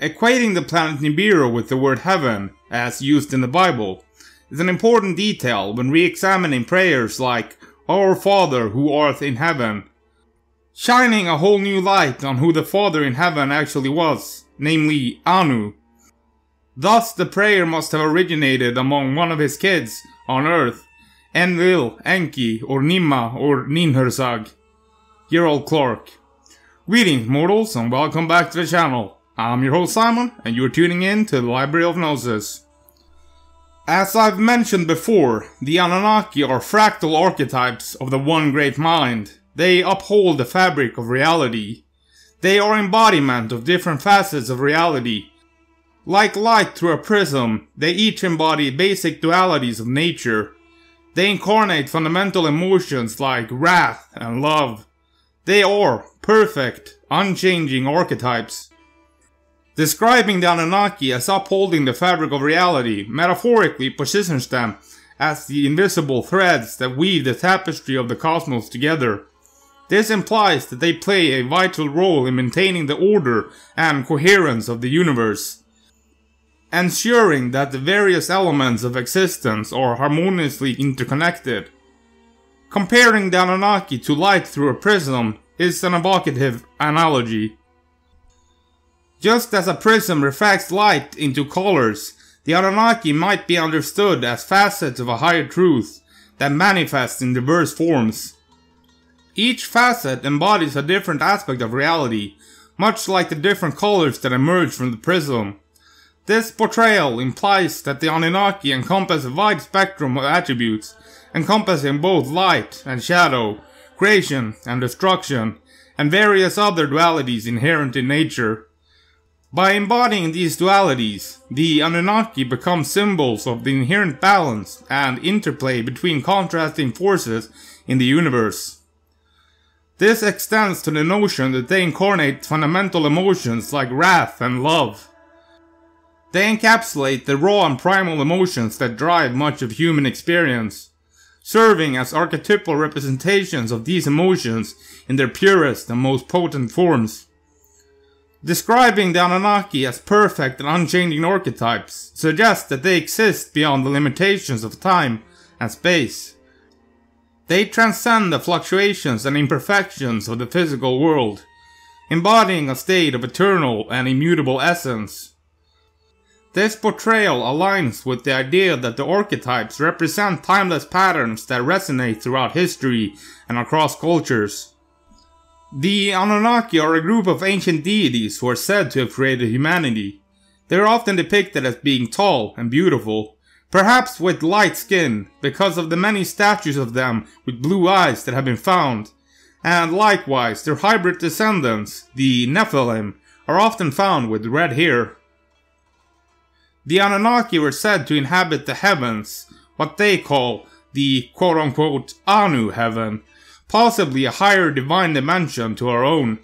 Equating the planet Nibiru with the word heaven, as used in the Bible, is an important detail when re-examining prayers like Our Father who art in heaven, shining a whole new light on who the Father in heaven actually was, namely Anu. Thus the prayer must have originated among one of his kids on earth, Enlil, Enki, or Ninmah, or Ninhursag. Gerald Clark. Greetings, mortals, and welcome back to the channel. I'm your host Simon, and you're tuning in to the Library of Gnosis. As I've mentioned before, the Anunnaki are fractal archetypes of the One Great Mind. They uphold the fabric of reality. They are embodiment of different facets of reality. Like light through a prism, they each embody basic dualities of nature. They incarnate fundamental emotions like wrath and love. They are perfect, unchanging archetypes. Describing the Anunnaki as upholding the fabric of reality metaphorically positions them as the invisible threads that weave the tapestry of the cosmos together. This implies that they play a vital role in maintaining the order and coherence of the universe, ensuring that the various elements of existence are harmoniously interconnected. Comparing the Anunnaki to light through a prism is an evocative analogy. Just as a prism refracts light into colors, the Anunnaki might be understood as facets of a higher truth that manifests in diverse forms. Each facet embodies a different aspect of reality, much like the different colors that emerge from the prism. This portrayal implies that the Anunnaki encompass a wide spectrum of attributes, encompassing both light and shadow, creation and destruction, and various other dualities inherent in nature. By embodying these dualities, the Anunnaki become symbols of the inherent balance and interplay between contrasting forces in the universe. This extends to the notion that they incarnate fundamental emotions like wrath and love. They encapsulate the raw and primal emotions that drive much of human experience, serving as archetypal representations of these emotions in their purest and most potent forms. Describing the Anunnaki as perfect and unchanging archetypes suggests that they exist beyond the limitations of time and space. They transcend the fluctuations and imperfections of the physical world, embodying a state of eternal and immutable essence. This portrayal aligns with the idea that the archetypes represent timeless patterns that resonate throughout history and across cultures. The Anunnaki are a group of ancient deities who are said to have created humanity. They are often depicted as being tall and beautiful, Perhaps with light skin, because of the many statues of them with blue eyes that have been found. And likewise, their hybrid descendants, the Nephilim, are often found with red hair. The Anunnaki were said to inhabit the heavens, what they call the quote unquote Anu heaven, possibly a higher divine dimension to our own.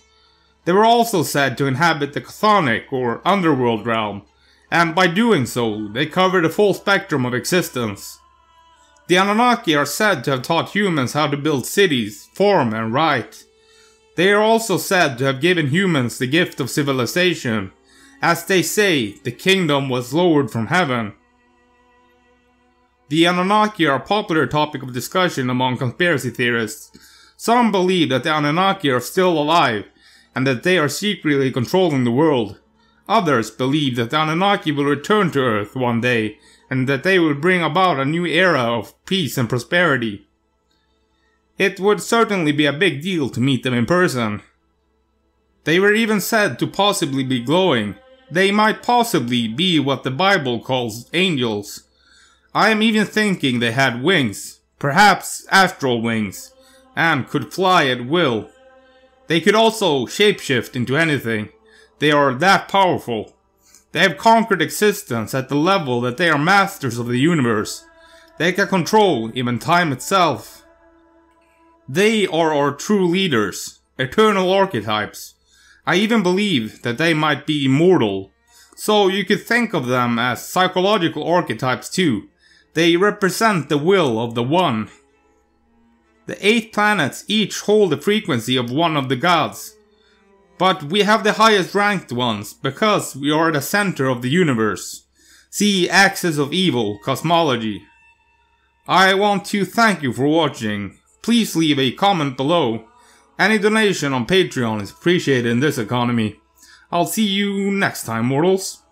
They were also said to inhabit the chthonic or underworld realm, and by doing so, they cover the full spectrum of existence. The Anunnaki are said to have taught humans how to build cities, farm, and write. They are also said to have given humans the gift of civilization. As they say, the kingdom was lowered from heaven. The Anunnaki are a popular topic of discussion among conspiracy theorists. Some believe that the Anunnaki are still alive, and that they are secretly controlling the world. Others believe that the Anunnaki will return to Earth one day, and that they will bring about a new era of peace and prosperity. It would certainly be a big deal to meet them in person. They were even said to possibly be glowing. They might possibly be what the Bible calls angels. I am even thinking they had wings, perhaps astral wings, and could fly at will. They could also shapeshift into anything. They are that powerful. They have conquered existence at the level that they are masters of the universe. They can control even time itself. They are our true leaders, eternal archetypes. I even believe that they might be immortal. So you could think of them as psychological archetypes too. They represent the will of the One. The eight planets each hold the frequency of one of the gods, But we have the highest ranked ones because we are the center of the universe. See Axis of Evil Cosmology. I want to thank you for watching. Please leave a comment below. Any donation on Patreon is appreciated in this economy. I'll see you next time, mortals.